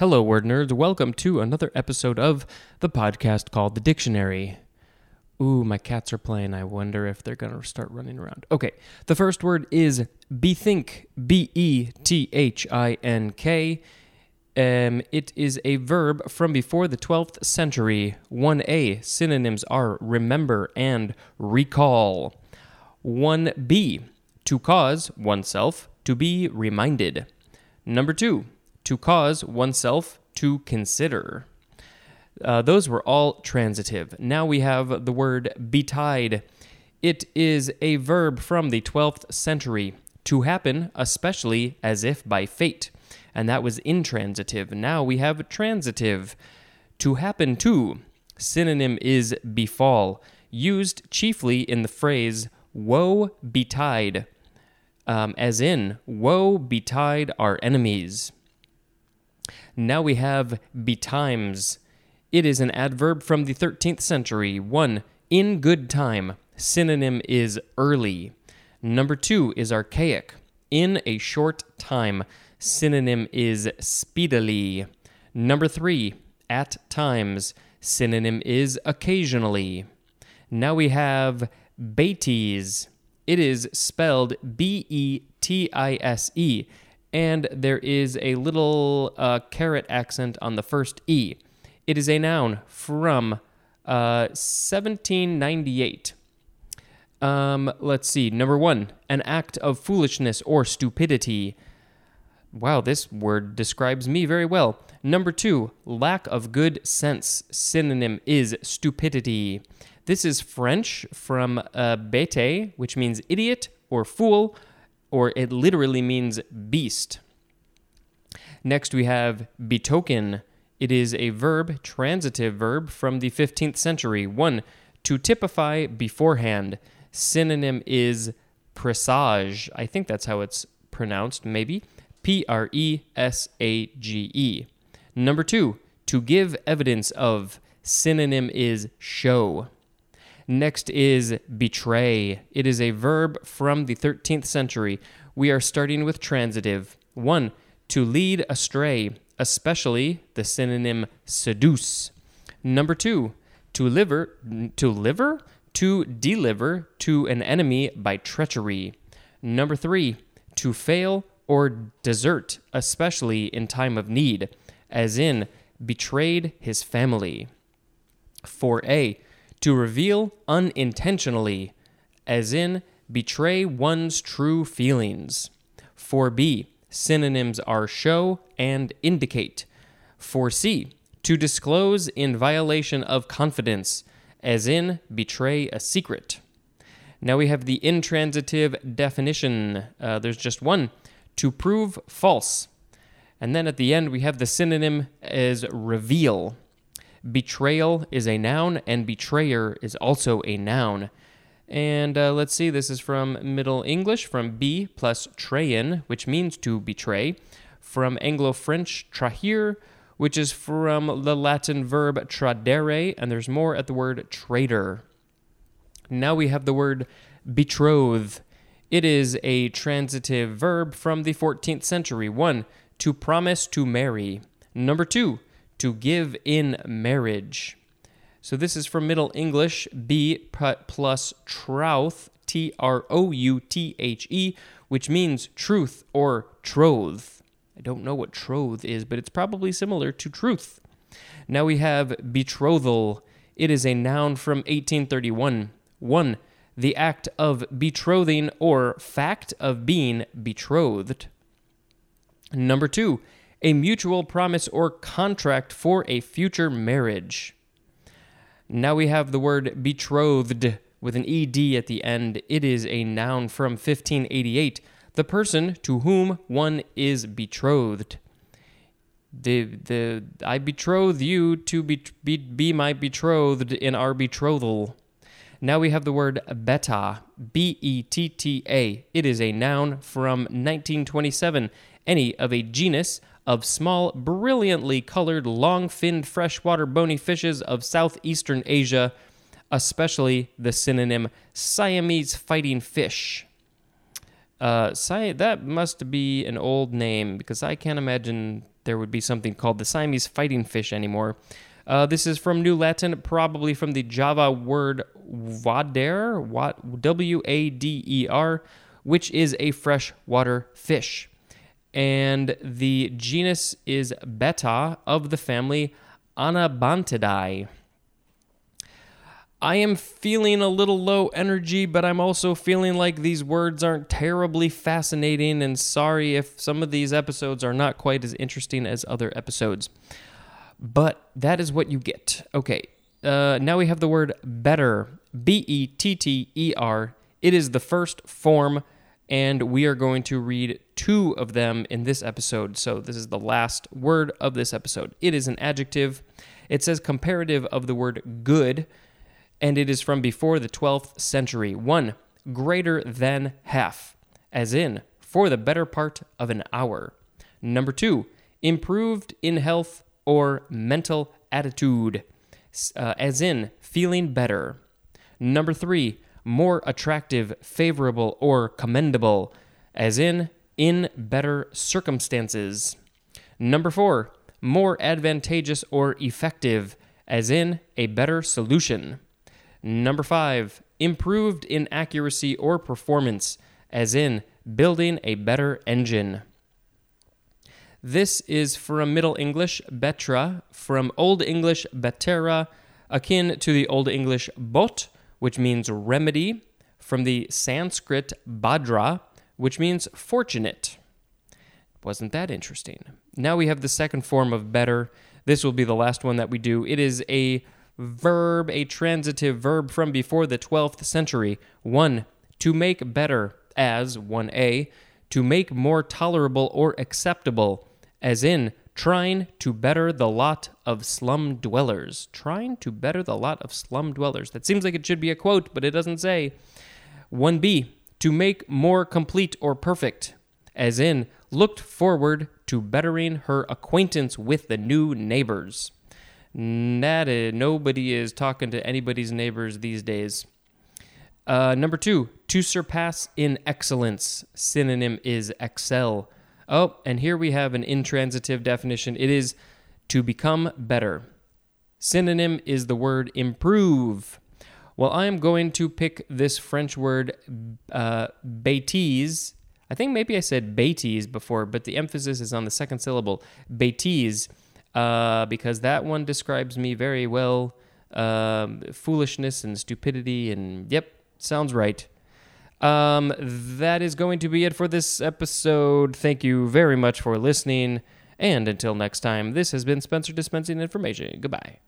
Hello, word nerds. Welcome to another episode of the podcast called The Dictionary. Ooh, my cats are playing. I wonder if they're going to start running around. Okay, the first word is bethink. B E T H I N K. Um, it is a verb from before the 12th century. 1a. Synonyms are remember and recall. 1b. To cause oneself to be reminded. Number 2. To cause oneself to consider. Uh, those were all transitive. Now we have the word betide. It is a verb from the 12th century. To happen, especially as if by fate. And that was intransitive. Now we have transitive. To happen to. Synonym is befall. Used chiefly in the phrase woe betide. Um, as in, woe betide our enemies. Now we have betimes. It is an adverb from the 13th century. One, in good time. Synonym is early. Number two is archaic. In a short time. Synonym is speedily. Number three, at times. Synonym is occasionally. Now we have bêtise. It is spelled B E T I S E, and there is a little uh, caret accent on the first E. It is a noun from uh, 1798. Um, let's see. Number one, an act of foolishness or stupidity. Wow, this word describes me very well. Number two, lack of good sense. Synonym is stupidity. This is French from uh, bête, which means idiot or fool, or it literally means beast. Next, we have betoken. It is a verb, transitive verb from the 15th century. One, to typify beforehand. Synonym is presage. I think that's how it's pronounced, maybe. P R E S A G E. Number two, to give evidence of. Synonym is show. Next is betray. It is a verb from the 13th century. We are starting with transitive. One, to lead astray, especially the synonym seduce. Number two, to liver, to liver, to deliver to an enemy by treachery. Number three, to fail or desert, especially in time of need, as in betrayed his family. 4a, to reveal unintentionally, as in betray one's true feelings. 4b, synonyms are show and indicate. 4c, to disclose in violation of confidence, as in betray a secret. Now we have the intransitive definition. Uh, there's just one to prove false. And then at the end, we have the synonym as reveal. Betrayal is a noun, and betrayer is also a noun. And uh, let's see, this is from Middle English, from be plus trayen, which means to betray, from Anglo French trahir, which is from the Latin verb tradere, and there's more at the word traitor. Now we have the word betroth. It is a transitive verb from the 14th century. One, to promise to marry. Number two, to give in marriage. So this is from Middle English, be plus trouth, T R O U T H E, which means truth or troth. I don't know what troth is, but it's probably similar to truth. Now we have betrothal. It is a noun from 1831. One, the act of betrothing or fact of being betrothed. Number two, a mutual promise or contract for a future marriage. Now we have the word betrothed with an ed at the end. It is a noun from 1588, the person to whom one is betrothed. The, the I betroth you to be, be, be my betrothed in our betrothal. Now we have the word betta, B E T T A. It is a noun from 1927, any of a genus of small, brilliantly colored, long finned freshwater bony fishes of southeastern Asia, especially the synonym Siamese fighting fish. Uh, that must be an old name because I can't imagine there would be something called the Siamese fighting fish anymore. Uh, this is from New Latin, probably from the Java word wader, W A D E R, which is a freshwater fish. And the genus is Betta of the family Anabantidae. I am feeling a little low energy, but I'm also feeling like these words aren't terribly fascinating, and sorry if some of these episodes are not quite as interesting as other episodes. But that is what you get. Okay, uh, now we have the word better. B E T T E R. It is the first form, and we are going to read two of them in this episode. So this is the last word of this episode. It is an adjective. It says comparative of the word good and it is from before the 12th century. One, greater than half, as in, for the better part of an hour. Number two, improved in health or mental attitude, uh, as in, feeling better. Number three, more attractive, favorable, or commendable, as in, in better circumstances. Number four, more advantageous or effective, as in, a better solution. Number five, improved in accuracy or performance, as in building a better engine. This is from Middle English betra, from Old English betera, akin to the Old English bot, which means remedy, from the Sanskrit bhadra, which means fortunate. Wasn't that interesting? Now we have the second form of better. This will be the last one that we do. It is a verb, a transitive verb from before the 12th century. 1. To make better, as 1a, to make more tolerable or acceptable, as in trying to better the lot of slum dwellers. Trying to better the lot of slum dwellers. That seems like it should be a quote, but it doesn't say. 1b, to make more complete or perfect, as in looked forward to bettering her acquaintance with the new neighbors. That is, nobody is talking to anybody's neighbors these days. Uh, number two, to surpass in excellence. Synonym is excel. Oh, and here we have an intransitive definition. It is to become better. Synonym is the word improve. Well, I am going to pick this French word uh, bêtise. I think maybe I said bêtise before, but the emphasis is on the second syllable. Bêtise uh, because that one describes me very well. Um, foolishness and stupidity, and yep, sounds right. Um, that is going to be it for this episode. Thank you very much for listening. And until next time, this has been Spencer dispensing information. Goodbye.